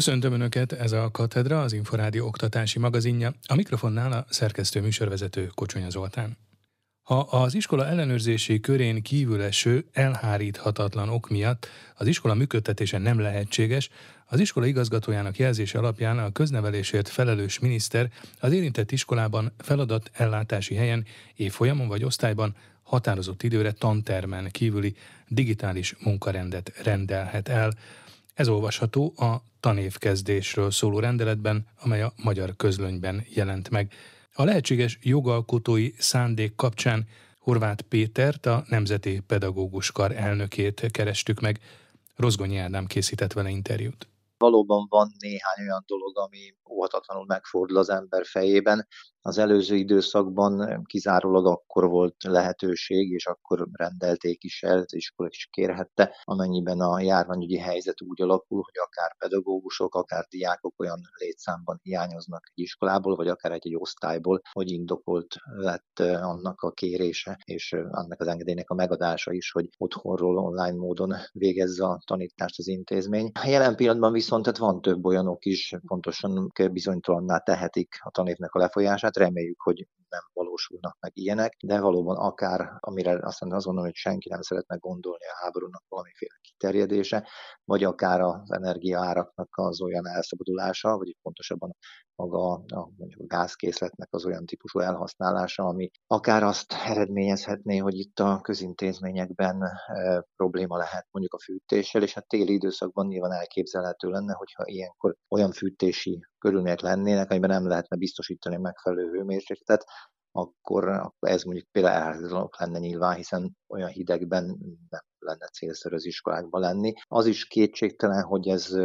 Köszöntöm Önöket, ez a Katedra, az Inforádió oktatási magazinja. A mikrofonnál a szerkesztő műsorvezető Kocsonya Zoltán. Ha az iskola ellenőrzési körén kívül eső, elháríthatatlan ok miatt az iskola működtetése nem lehetséges, az iskola igazgatójának jelzése alapján a köznevelésért felelős miniszter az érintett iskolában feladat ellátási helyen, évfolyamon vagy osztályban határozott időre tantermen kívüli digitális munkarendet rendelhet el. Ez olvasható a tanévkezdésről szóló rendeletben, amely a magyar közlönyben jelent meg. A lehetséges jogalkotói szándék kapcsán Horváth Pétert, a Nemzeti Pedagógus Kar elnökét kerestük meg. Rozgonyi Ádám készített vele interjút valóban van néhány olyan dolog, ami óhatatlanul megfordul az ember fejében. Az előző időszakban kizárólag akkor volt lehetőség, és akkor rendelték is el, az iskola is kérhette, amennyiben a járványügyi helyzet úgy alakul, hogy akár pedagógusok, akár diákok olyan létszámban hiányoznak egy iskolából, vagy akár egy, egy osztályból, hogy indokolt lett annak a kérése, és annak az engedélynek a megadása is, hogy otthonról online módon végezze a tanítást az intézmény. Jelen pillanatban viszont tehát van több olyanok is, pontosan bizonytalanná tehetik a tanévnek a lefolyását. Reméljük, hogy nem valósulnak meg ilyenek, de valóban akár, amire aztán azt gondolom, hogy senki nem szeretne gondolni a háborúnak valamiféle kiterjedése, vagy akár az energiaáraknak az olyan elszabadulása, vagy pontosabban maga a, mondjuk a gázkészletnek az olyan típusú elhasználása, ami akár azt eredményezhetné, hogy itt a közintézményekben e, probléma lehet mondjuk a fűtéssel, és hát téli időszakban nyilván elképzelhető lenne, hogyha ilyenkor olyan fűtési körülmények lennének, amiben nem lehetne biztosítani megfelelő hőmérsékletet, akkor, ez mondjuk például elháríthatatlanok lenne nyilván, hiszen olyan hidegben nem lenne célszerű az iskolákban lenni. Az is kétségtelen, hogy ez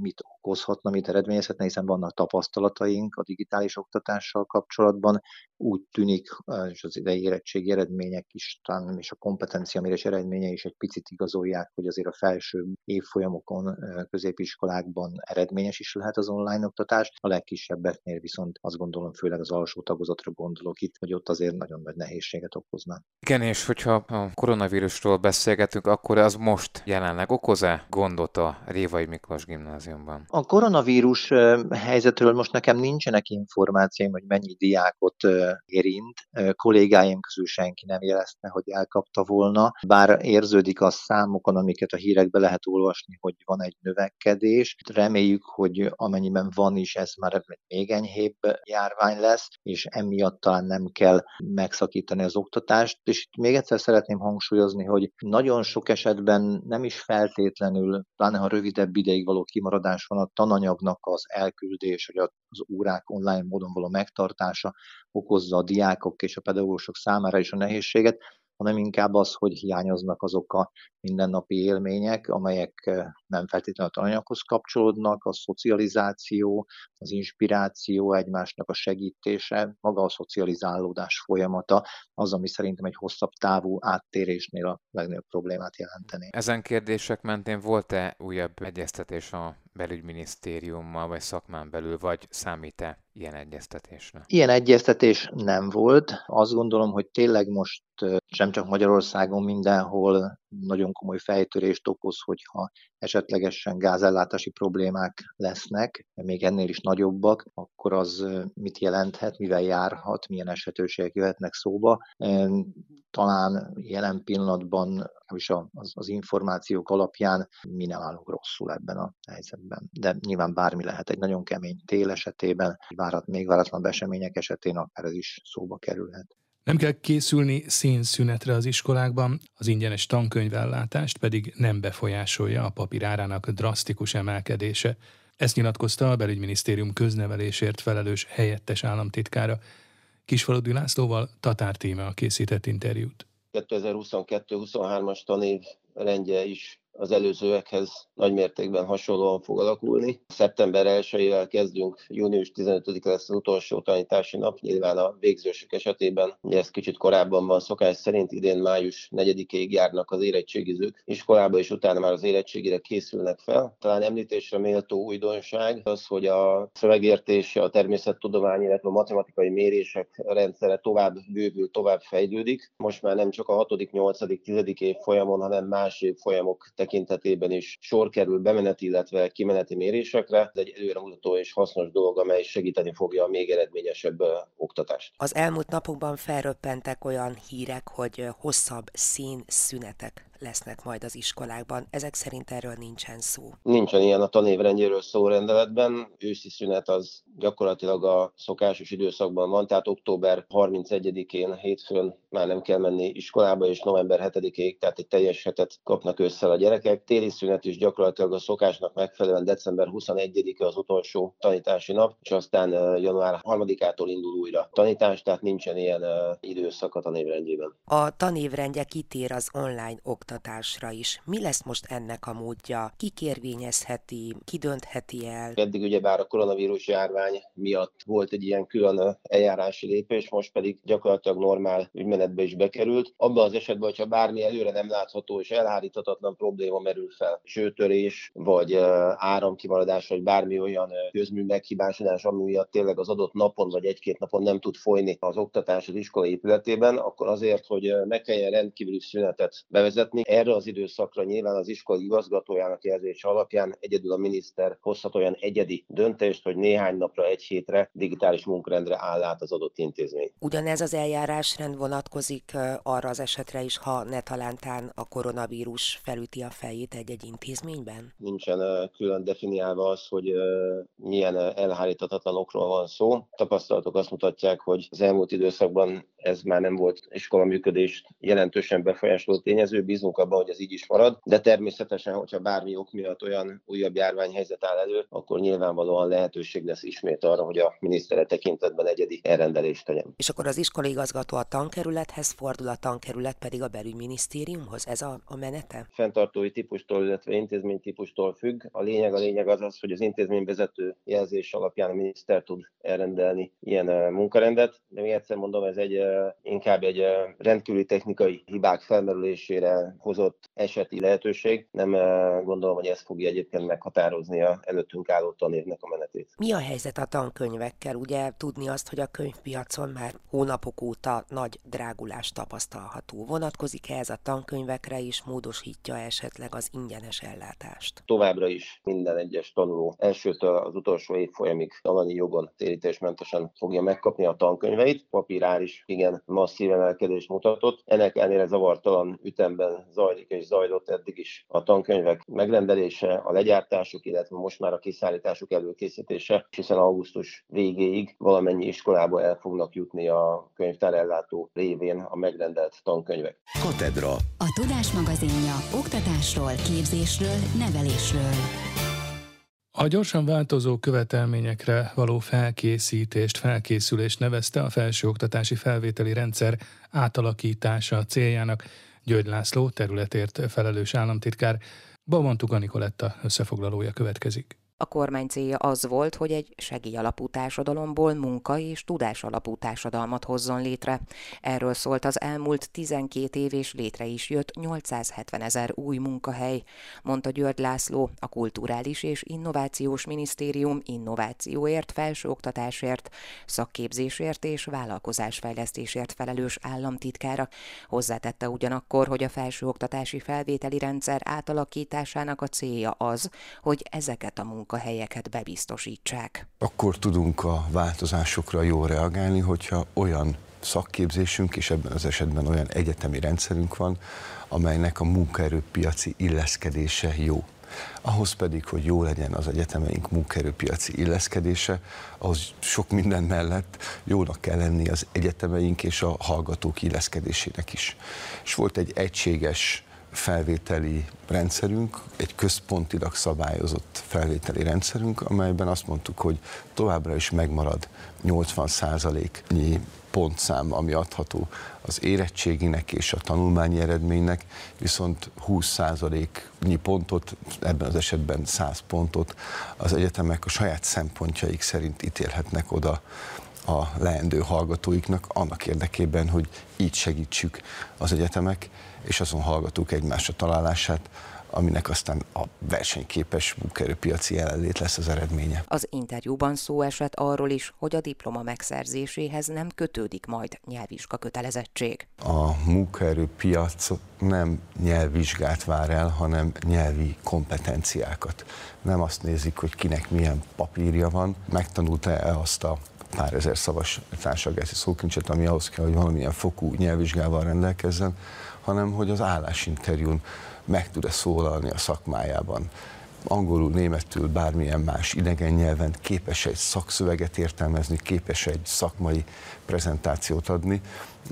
mit okozhatna, mit eredményezhetne, hiszen vannak tapasztalataink a digitális oktatással kapcsolatban. Úgy tűnik, és az idei érettségi eredmények is, talán és a kompetencia mérés eredménye is egy picit igazolják, hogy azért a felső évfolyamokon, középiskolákban eredményes is lehet az online oktatás. A legkisebbeknél viszont azt gondolom, főleg az alsó tagozatra gondolok itt, hogy ott azért nagyon nagy nehézséget okozna. Igen, és hogyha a koronavírusról beszélgetünk, akkor az most jelenleg okoz-e gondot a Révai Miklós gimnáziumban? A koronavírus helyzetről most nekem nincsenek információim, hogy mennyi diákot érint. Kollégáim közül senki nem jelezte, hogy elkapta volna, bár érződik a számokon, amiket a hírekbe lehet olvasni, hogy van egy növekedés. Reméljük, hogy amennyiben van is, ez már még enyhébb járvány lesz, és emiatt talán nem kell megszakítani az oktatást. És itt még egyszer szeretném hangsúlyozni, hogy nagyon sok esetben nem is feltétlenül, pláne ha rövidebb ideig való kimaradás van, a tananyagnak az elküldés, vagy az órák online módon való megtartása okozza a diákok és a pedagógusok számára is a nehézséget, hanem inkább az, hogy hiányoznak azok a mindennapi élmények, amelyek eh, nem feltétlenül a tananyaghoz kapcsolódnak, a szocializáció, az inspiráció, egymásnak a segítése, maga a szocializálódás folyamata, az, ami szerintem egy hosszabb távú áttérésnél a legnagyobb problémát jelenteni. Ezen kérdések mentén volt-e újabb egyeztetés a belügyminisztériummal, vagy szakmán belül, vagy számít-e ilyen egyeztetésre? Ilyen egyeztetés nem volt. Azt gondolom, hogy tényleg most sem csak Magyarországon, mindenhol nagyon komoly fejtörést okoz, hogyha esetlegesen gázellátási problémák lesznek, még ennél is nagyobbak, akkor az mit jelenthet, mivel járhat, milyen esetőségek jöhetnek szóba. Talán jelen pillanatban is az, az információk alapján mi nem állunk rosszul ebben a helyzetben. De nyilván bármi lehet egy nagyon kemény tél esetében, várat, még váratlan események esetén akár ez is szóba kerülhet. Nem kell készülni színszünetre az iskolákban, az ingyenes tankönyvellátást pedig nem befolyásolja a papír árának drasztikus emelkedése. Ezt nyilatkozta a belügyminisztérium köznevelésért felelős helyettes államtitkára. Kisfaludi Lászlóval Tatár Tíme készített interjút. 2022-23-as tanév rendje is az előzőekhez nagymértékben hasonlóan fog alakulni. Szeptember 1-ével kezdünk, június 15 lesz az utolsó tanítási nap, nyilván a végzősök esetében, ez kicsit korábban van szokás szerint, idén május 4-ig járnak az érettségizők iskolába, és utána már az érettségire készülnek fel. Talán említésre méltó újdonság az, hogy a szövegértése, a természettudomány, illetve a matematikai mérések rendszere tovább bővül, tovább fejlődik. Most már nem csak a 6., 8., 10. év folyamon, hanem más év folyamok tekintetében is sor kerül bemeneti, illetve kimeneti mérésekre. Ez egy előremutató és hasznos dolog, amely segíteni fogja a még eredményesebb oktatást. Az elmúlt napokban felröppentek olyan hírek, hogy hosszabb szín-szünetek lesznek majd az iskolákban. Ezek szerint erről nincsen szó. Nincsen ilyen a tanévrendjéről szó rendeletben. Őszi szünet az gyakorlatilag a szokásos időszakban van, tehát október 31-én hétfőn már nem kell menni iskolába, és november 7-ig, tehát egy teljes hetet kapnak össze a gyerekek. Téli szünet is gyakorlatilag a szokásnak megfelelően december 21-e az utolsó tanítási nap, és aztán január 3-ától indul újra tanítás, tehát nincsen ilyen időszak a tanévrendjében. A tanévrendje kitér az online oktatásra is. Mi lesz most ennek a módja? Ki kérvényezheti, ki döntheti el? Eddig ugyebár a koronavírus járvány miatt volt egy ilyen külön eljárási lépés, most pedig gyakorlatilag normál ügymenetbe is bekerült. Abban az esetben, hogyha bármi előre nem látható és elháríthatatlan probléma merül fel, sőtörés, vagy áramkimaradás, vagy bármi olyan közmű meghibásodás, ami miatt tényleg az adott napon vagy egy-két napon nem tud folyni az oktatás az iskola épületében, akkor azért, hogy ne kelljen rendkívüli szünetet bevezetni, erre az időszakra nyilván az iskola igazgatójának jelzése alapján egyedül a miniszter hozhat olyan egyedi döntést, hogy néhány napra, egy hétre digitális munkarendre áll át az adott intézmény. Ugyanez az eljárásrend vonatkozik arra az esetre is, ha ne talántán a koronavírus felüti a fejét egy-egy intézményben? Nincsen külön definiálva az, hogy milyen elhárítatatlanokról van szó. Tapasztalatok azt mutatják, hogy az elmúlt időszakban ez már nem volt iskola működést jelentősen befolyásoló tényező, bízunk abban, hogy ez így is marad, de természetesen, hogyha bármi ok miatt olyan újabb járványhelyzet áll elő, akkor nyilvánvalóan lehetőség lesz ismét arra, hogy a minisztere tekintetben egyedi elrendelést tegyen. És akkor az iskolaigazgató a tankerülethez fordul, a tankerület pedig a belügyminisztériumhoz? Ez a, a menete? Fentartói típustól, illetve intézménytípustól függ. A lényeg a lényeg az az, hogy az intézményvezető jelzés alapján a miniszter tud elrendelni ilyen munkarendet, de még egyszer mondom, ez egy inkább egy rendkívüli technikai hibák felmerülésére hozott eseti lehetőség. Nem gondolom, hogy ez fogja egyébként meghatározni a előttünk álló tanévnek a menetét. Mi a helyzet a tankönyvekkel? Ugye tudni azt, hogy a könyvpiacon már hónapok óta nagy drágulás tapasztalható. Vonatkozik-e ez a tankönyvekre is, módosítja esetleg az ingyenes ellátást? Továbbra is minden egyes tanuló elsőtől az utolsó évfolyamig alanyi jogon térítésmentesen fogja megkapni a tankönyveit. Papírár is igen masszív emelkedés mutatott. Ennek ellenére zavartalan ütemben zajlik és zajlott eddig is a tankönyvek megrendelése, a legyártásuk, illetve most már a kiszállításuk előkészítése, hiszen augusztus végéig valamennyi iskolába el fognak jutni a könyvtárellátó révén a megrendelt tankönyvek. Katedra. A Tudás magazinja oktatásról, képzésről, nevelésről. A gyorsan változó követelményekre való felkészítést, felkészülést nevezte a felsőoktatási felvételi rendszer átalakítása céljának György László területért felelős államtitkár. Babantuga Nikoletta összefoglalója következik. A kormány célja az volt, hogy egy segélyalapú társadalomból munka és tudás alapú társadalmat hozzon létre. Erről szólt az elmúlt 12 év és létre is jött 870 ezer új munkahely, mondta György László, a Kulturális és Innovációs Minisztérium innovációért, felsőoktatásért, szakképzésért és vállalkozásfejlesztésért felelős államtitkára. Hozzátette ugyanakkor, hogy a felsőoktatási felvételi rendszer átalakításának a célja az, hogy ezeket a munkahelyeket munkahelyeket bebiztosítsák. Akkor tudunk a változásokra jól reagálni, hogyha olyan szakképzésünk, és ebben az esetben olyan egyetemi rendszerünk van, amelynek a munkaerőpiaci illeszkedése jó. Ahhoz pedig, hogy jó legyen az egyetemeink munkaerőpiaci illeszkedése, ahhoz sok minden mellett jónak kell lenni az egyetemeink és a hallgatók illeszkedésének is. És volt egy egységes felvételi rendszerünk, egy központilag szabályozott felvételi rendszerünk, amelyben azt mondtuk, hogy továbbra is megmarad 80%-nyi pontszám, ami adható az érettséginek és a tanulmányi eredménynek, viszont 20%-nyi pontot, ebben az esetben 100 pontot az egyetemek a saját szempontjaik szerint ítélhetnek oda a leendő hallgatóiknak annak érdekében, hogy így segítsük az egyetemek és azon hallgatók egymásra találását, aminek aztán a versenyképes munkaerőpiaci jelenlét lesz az eredménye. Az interjúban szó esett arról is, hogy a diploma megszerzéséhez nem kötődik majd nyelvvizsga kötelezettség. A munkaerőpiac nem nyelvvizsgát vár el, hanem nyelvi kompetenciákat. Nem azt nézik, hogy kinek milyen papírja van, megtanulta-e azt a pár ezer szavas társadalmi szókincset, ami ahhoz kell, hogy valamilyen fokú nyelvvizsgával rendelkezzen, hanem hogy az állásinterjún meg tud-e szólalni a szakmájában. Angolul, németül, bármilyen más idegen nyelven képes egy szakszöveget értelmezni, képes egy szakmai prezentációt adni.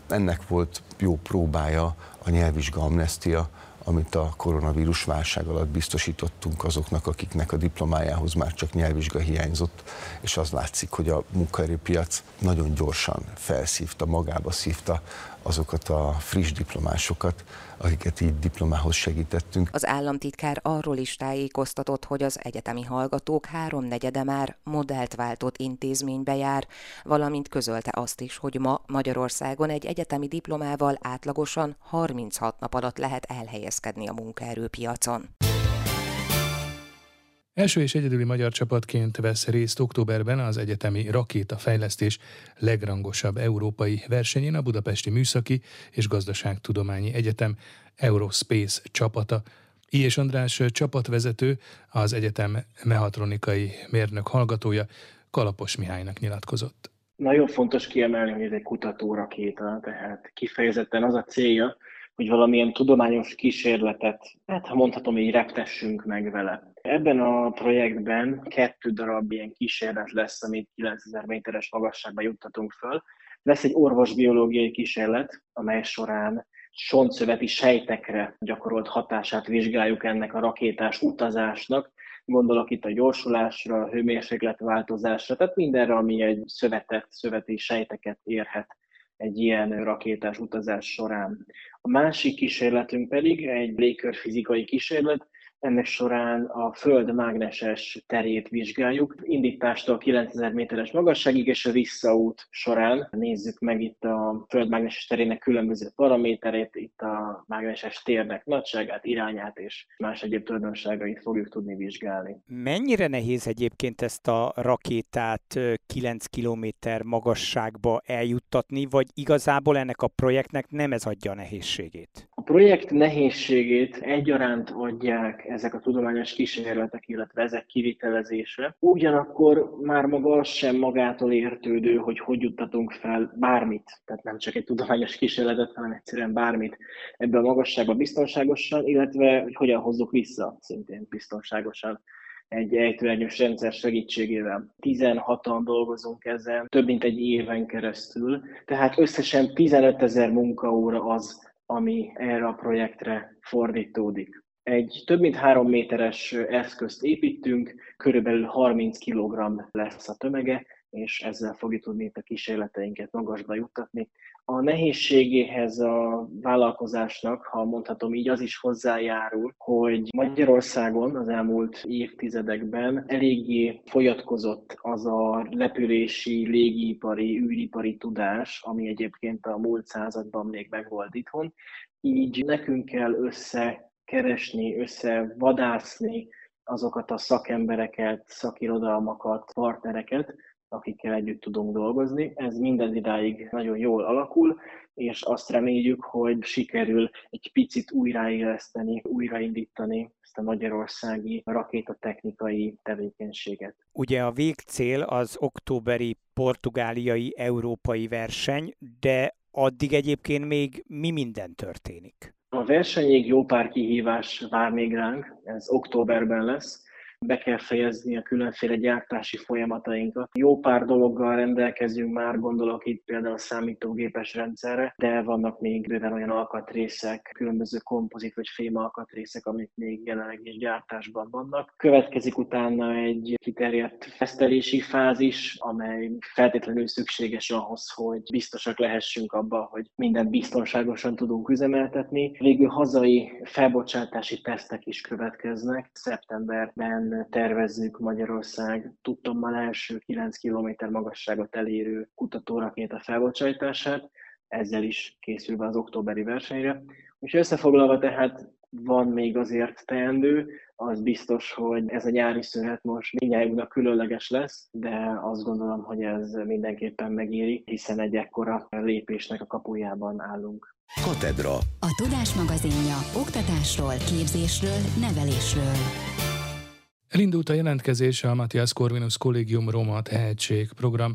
Ennek volt jó próbája a nyelvvizsga amnestia, amit a koronavírus válság alatt biztosítottunk azoknak, akiknek a diplomájához már csak nyelvvizsga hiányzott, és az látszik, hogy a munkaerőpiac nagyon gyorsan felszívta, magába szívta azokat a friss diplomásokat, akiket így diplomához segítettünk. Az államtitkár arról is tájékoztatott, hogy az egyetemi hallgatók háromnegyede már modellt váltott intézménybe jár, valamint közölte azt is, hogy ma Magyarországon egy egyetemi diplomával átlagosan 36 nap alatt lehet elhelyezkedni a munkaerőpiacon. Első és egyedüli magyar csapatként vesz részt októberben az egyetemi rakétafejlesztés legrangosabb európai versenyén a Budapesti Műszaki és Gazdaságtudományi Egyetem Eurospace csapata. I. és András csapatvezető, az egyetem mehatronikai mérnök hallgatója Kalapos Mihálynak nyilatkozott. Nagyon fontos kiemelni, hogy ez egy kutatórakéta, tehát kifejezetten az a célja, hogy valamilyen tudományos kísérletet, hát ha mondhatom így, reptessünk meg vele. Ebben a projektben kettő darab ilyen kísérlet lesz, amit 9000 méteres magasságba juttatunk föl. Lesz egy orvosbiológiai kísérlet, amely során sontszöveti sejtekre gyakorolt hatását vizsgáljuk ennek a rakétás utazásnak. Gondolok itt a gyorsulásra, a hőmérsékletváltozásra, tehát mindenre, ami egy szövetet, szöveti sejteket érhet egy ilyen rakétás utazás során. A másik kísérletünk pedig egy légkörfizikai kísérlet, ennek során a Föld mágneses terét vizsgáljuk, indítástól 9000 méteres magasságig, és a visszaút során nézzük meg itt a Föld mágneses terének különböző paraméterét, itt a mágneses térnek nagyságát, irányát és más egyéb tulajdonságait fogjuk tudni vizsgálni. Mennyire nehéz egyébként ezt a rakétát 9 kilométer magasságba eljuttatni, vagy igazából ennek a projektnek nem ez adja a nehézségét? A projekt nehézségét egyaránt adják ezek a tudományos kísérletek, illetve ezek kivitelezése. Ugyanakkor már maga az sem magától értődő, hogy hogy juttatunk fel bármit, tehát nem csak egy tudományos kísérletet, hanem egyszerűen bármit ebbe a magasságba biztonságosan, illetve hogy hogyan hozzuk vissza szintén biztonságosan egy ejtőernyős rendszer segítségével. 16-an dolgozunk ezen, több mint egy éven keresztül, tehát összesen 15 ezer munkaóra az, ami erre a projektre fordítódik. Egy több mint három méteres eszközt építünk, körülbelül 30 kg lesz a tömege, és ezzel fogjuk tudni itt a kísérleteinket magasba juttatni. A nehézségéhez a vállalkozásnak, ha mondhatom így, az is hozzájárul, hogy Magyarországon az elmúlt évtizedekben eléggé folyatkozott az a lepülési, légipari, űripari tudás, ami egyébként a múlt században még megvolt itthon. Így nekünk kell össze keresni, összevadászni azokat a szakembereket, szakirodalmakat, partnereket, akikkel együtt tudunk dolgozni. Ez minden idáig nagyon jól alakul, és azt reméljük, hogy sikerül egy picit újraéleszteni, újraindítani ezt a magyarországi rakétatechnikai tevékenységet. Ugye a végcél az októberi portugáliai európai verseny, de addig egyébként még mi minden történik? A versenyig jó pár kihívás vár még ránk, ez októberben lesz be kell fejezni a különféle gyártási folyamatainkat. Jó pár dologgal rendelkezünk már, gondolok itt például a számítógépes rendszerre, de vannak még bőven olyan alkatrészek, különböző kompozit vagy fém alkatrészek, amik még jelenleg is gyártásban vannak. Következik utána egy kiterjedt tesztelési fázis, amely feltétlenül szükséges ahhoz, hogy biztosak lehessünk abban, hogy mindent biztonságosan tudunk üzemeltetni. Végül hazai felbocsátási tesztek is következnek. Szeptemberben tervezzük Magyarország tudtommal első 9 km magasságot elérő a felbocsátását, ezzel is készülve az októberi versenyre. És összefoglalva tehát van még azért teendő, az biztos, hogy ez a nyári szünet most mindjárt különleges lesz, de azt gondolom, hogy ez mindenképpen megéri, hiszen egy ekkora lépésnek a kapujában állunk. Katedra. A Tudás magazinja oktatásról, képzésről, nevelésről. Elindult a jelentkezés a Matthias Corvinus Collegium Roma Tehetség program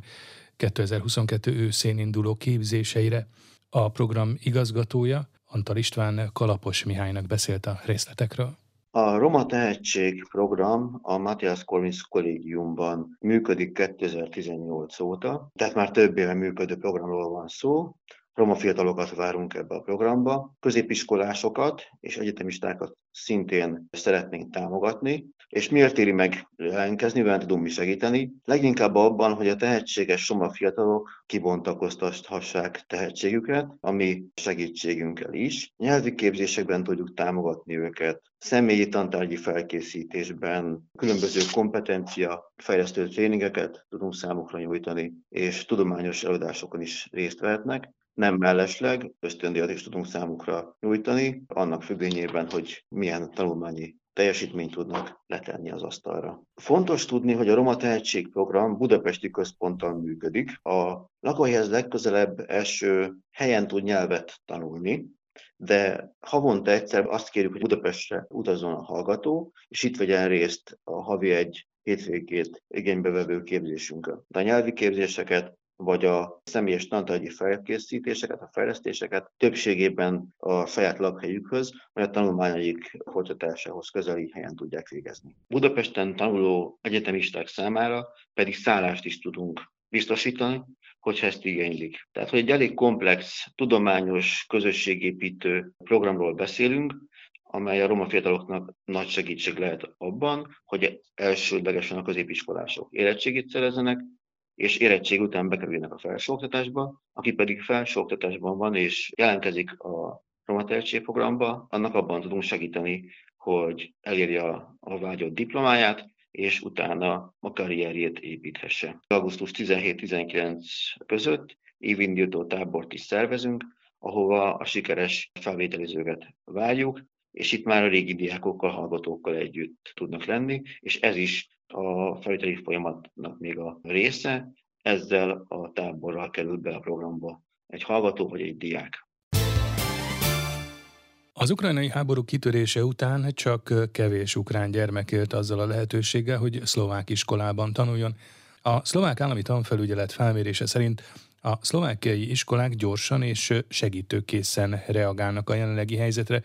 2022 őszén induló képzéseire. A program igazgatója Antal István Kalapos Mihálynak beszélt a részletekről. A Roma Tehetség program a Matthias Collins Collegiumban működik 2018 óta, tehát már több éve működő programról van szó. Roma fiatalokat várunk ebbe a programba, középiskolásokat és egyetemistákat szintén szeretnénk támogatni, és miért éri meg jelentkezni, mivel tudunk mi segíteni? Leginkább abban, hogy a tehetséges roma fiatalok kibontakoztathassák tehetségüket, ami segítségünkkel is. Nyelvi képzésekben tudjuk támogatni őket, személyi tantárgyi felkészítésben, különböző kompetencia fejlesztő tréningeket tudunk számukra nyújtani, és tudományos előadásokon is részt vehetnek nem mellesleg ösztöndíjat is tudunk számukra nyújtani, annak függvényében, hogy milyen tanulmányi teljesítményt tudnak letenni az asztalra. Fontos tudni, hogy a Roma Tehetség Program Budapesti központtal működik. A lakóhelyhez legközelebb első helyen tud nyelvet tanulni, de havonta egyszer azt kérjük, hogy Budapestre utazzon a hallgató, és itt vegyen részt a havi egy hétvégét igénybevevő képzésünkön. De a nyelvi képzéseket vagy a személyes tantárgyi felkészítéseket, a fejlesztéseket többségében a saját lakhelyükhöz, vagy a tanulmányaik folytatásához közeli helyen tudják végezni. Budapesten tanuló egyetemisták számára pedig szállást is tudunk biztosítani, hogyha ezt igénylik. Tehát, hogy egy elég komplex, tudományos, közösségépítő programról beszélünk, amely a roma fiataloknak nagy segítség lehet abban, hogy elsődlegesen a középiskolások érettségit szerezzenek, és érettség után bekerülnek a felsőoktatásba, aki pedig felsőoktatásban van és jelentkezik a Roma programba, annak abban tudunk segíteni, hogy elérje a, a vágyott diplomáját, és utána a karrierjét építhesse. Augusztus 17-19 között évindító tábort is szervezünk, ahova a sikeres felvételizőket várjuk, és itt már a régi diákokkal, hallgatókkal együtt tudnak lenni, és ez is a felvételi folyamatnak még a része, ezzel a táborral kerül be a programba egy hallgató vagy egy diák. Az ukrajnai háború kitörése után csak kevés ukrán gyermek élt azzal a lehetőséggel, hogy szlovák iskolában tanuljon. A szlovák állami tanfelügyelet felmérése szerint a szlovákiai iskolák gyorsan és segítőkészen reagálnak a jelenlegi helyzetre,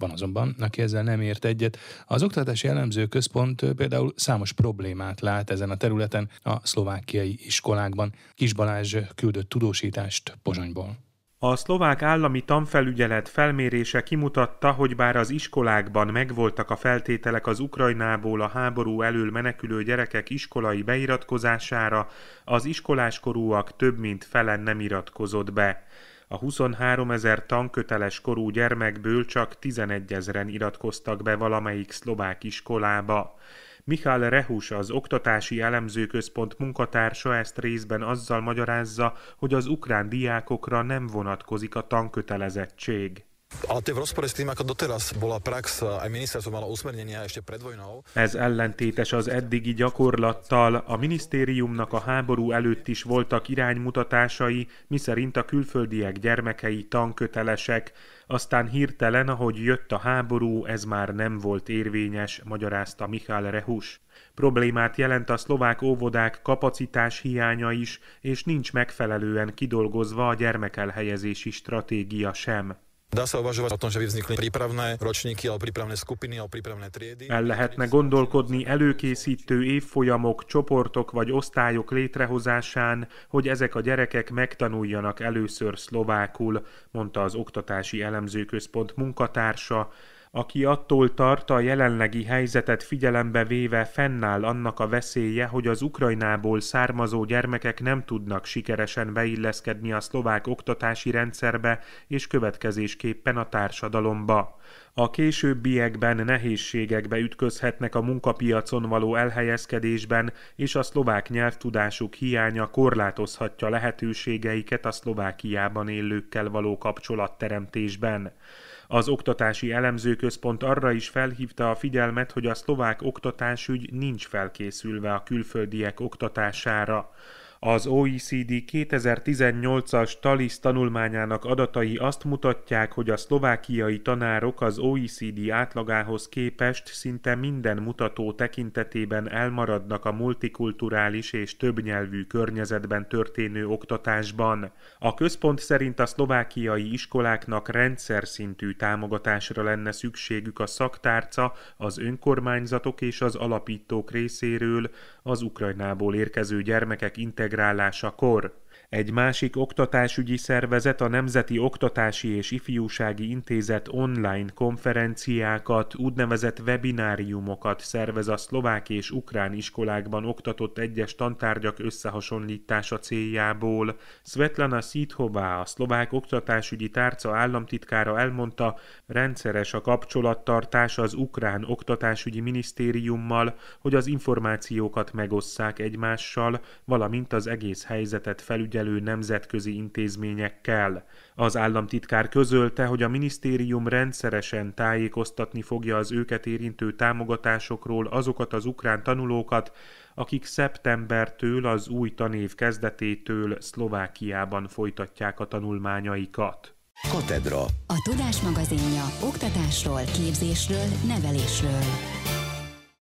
van azonban, aki ezzel nem ért egyet. Az Oktatási Elemző Központ például számos problémát lát ezen a területen a szlovákiai iskolákban. Kis Balázs küldött tudósítást Pozsonyból. A szlovák állami tanfelügyelet felmérése kimutatta, hogy bár az iskolákban megvoltak a feltételek az Ukrajnából a háború elől menekülő gyerekek iskolai beiratkozására, az iskoláskorúak több mint felen nem iratkozott be. A 23 ezer tanköteles korú gyermekből csak 11 ezeren iratkoztak be valamelyik szlovák iskolába. Michal Rehus, az Oktatási Elemzőközpont munkatársa ezt részben azzal magyarázza, hogy az ukrán diákokra nem vonatkozik a tankötelezettség. Ale to v rozpore s tým, ako doteraz bola prax, aj ministerstvo malo usmernenia ešte pred vojnou. Ez ellentétes az eddigi gyakorlattal. A minisztériumnak a háború előtt is voltak iránymutatásai, miszerint a külföldiek gyermekei tankötelesek. Aztán hirtelen, ahogy jött a háború, ez már nem volt érvényes, magyarázta Michal Rehus. Problémát jelent a szlovák óvodák kapacitás hiánya is, és nincs megfelelően kidolgozva a gyermekelhelyezési stratégia sem. Dá sa uvažovať o tom, že by vznikli prípravné ročníky alebo prípravné skupiny alebo prípravné triedy. El lehetne gondolkodni előkészítő évfolyamok, csoportok vagy osztályok létrehozásán, hogy ezek a gyerekek megtanuljanak először szlovákul, mondta az Oktatási Elemzőközpont munkatársa, aki attól tart, a jelenlegi helyzetet figyelembe véve fennáll annak a veszélye, hogy az Ukrajnából származó gyermekek nem tudnak sikeresen beilleszkedni a szlovák oktatási rendszerbe és következésképpen a társadalomba. A későbbiekben nehézségekbe ütközhetnek a munkapiacon való elhelyezkedésben, és a szlovák nyelvtudásuk hiánya korlátozhatja lehetőségeiket a Szlovákiában élőkkel való kapcsolatteremtésben. Az Oktatási Elemzőközpont arra is felhívta a figyelmet, hogy a szlovák oktatásügy nincs felkészülve a külföldiek oktatására. Az OECD 2018-as TALIS tanulmányának adatai azt mutatják, hogy a szlovákiai tanárok az OECD átlagához képest szinte minden mutató tekintetében elmaradnak a multikulturális és többnyelvű környezetben történő oktatásban. A központ szerint a szlovákiai iskoláknak rendszer szintű támogatásra lenne szükségük a szaktárca, az önkormányzatok és az alapítók részéről az Ukrajnából érkező gyermekek integrációjára integrálásakor. Egy másik oktatásügyi szervezet a Nemzeti Oktatási és Ifjúsági Intézet online konferenciákat, úgynevezett webináriumokat szervez a szlovák és ukrán iskolákban oktatott egyes tantárgyak összehasonlítása céljából. Svetlana Szíthová, a szlovák oktatásügyi tárca államtitkára elmondta, rendszeres a kapcsolattartás az ukrán oktatásügyi minisztériummal, hogy az információkat megosszák egymással, valamint az egész helyzetet felügyeljenek felügyelő nemzetközi intézményekkel. Az államtitkár közölte, hogy a minisztérium rendszeresen tájékoztatni fogja az őket érintő támogatásokról azokat az ukrán tanulókat, akik szeptembertől az új tanév kezdetétől Szlovákiában folytatják a tanulmányaikat. Katedra. A Tudás magazinja oktatásról, képzésről, nevelésről.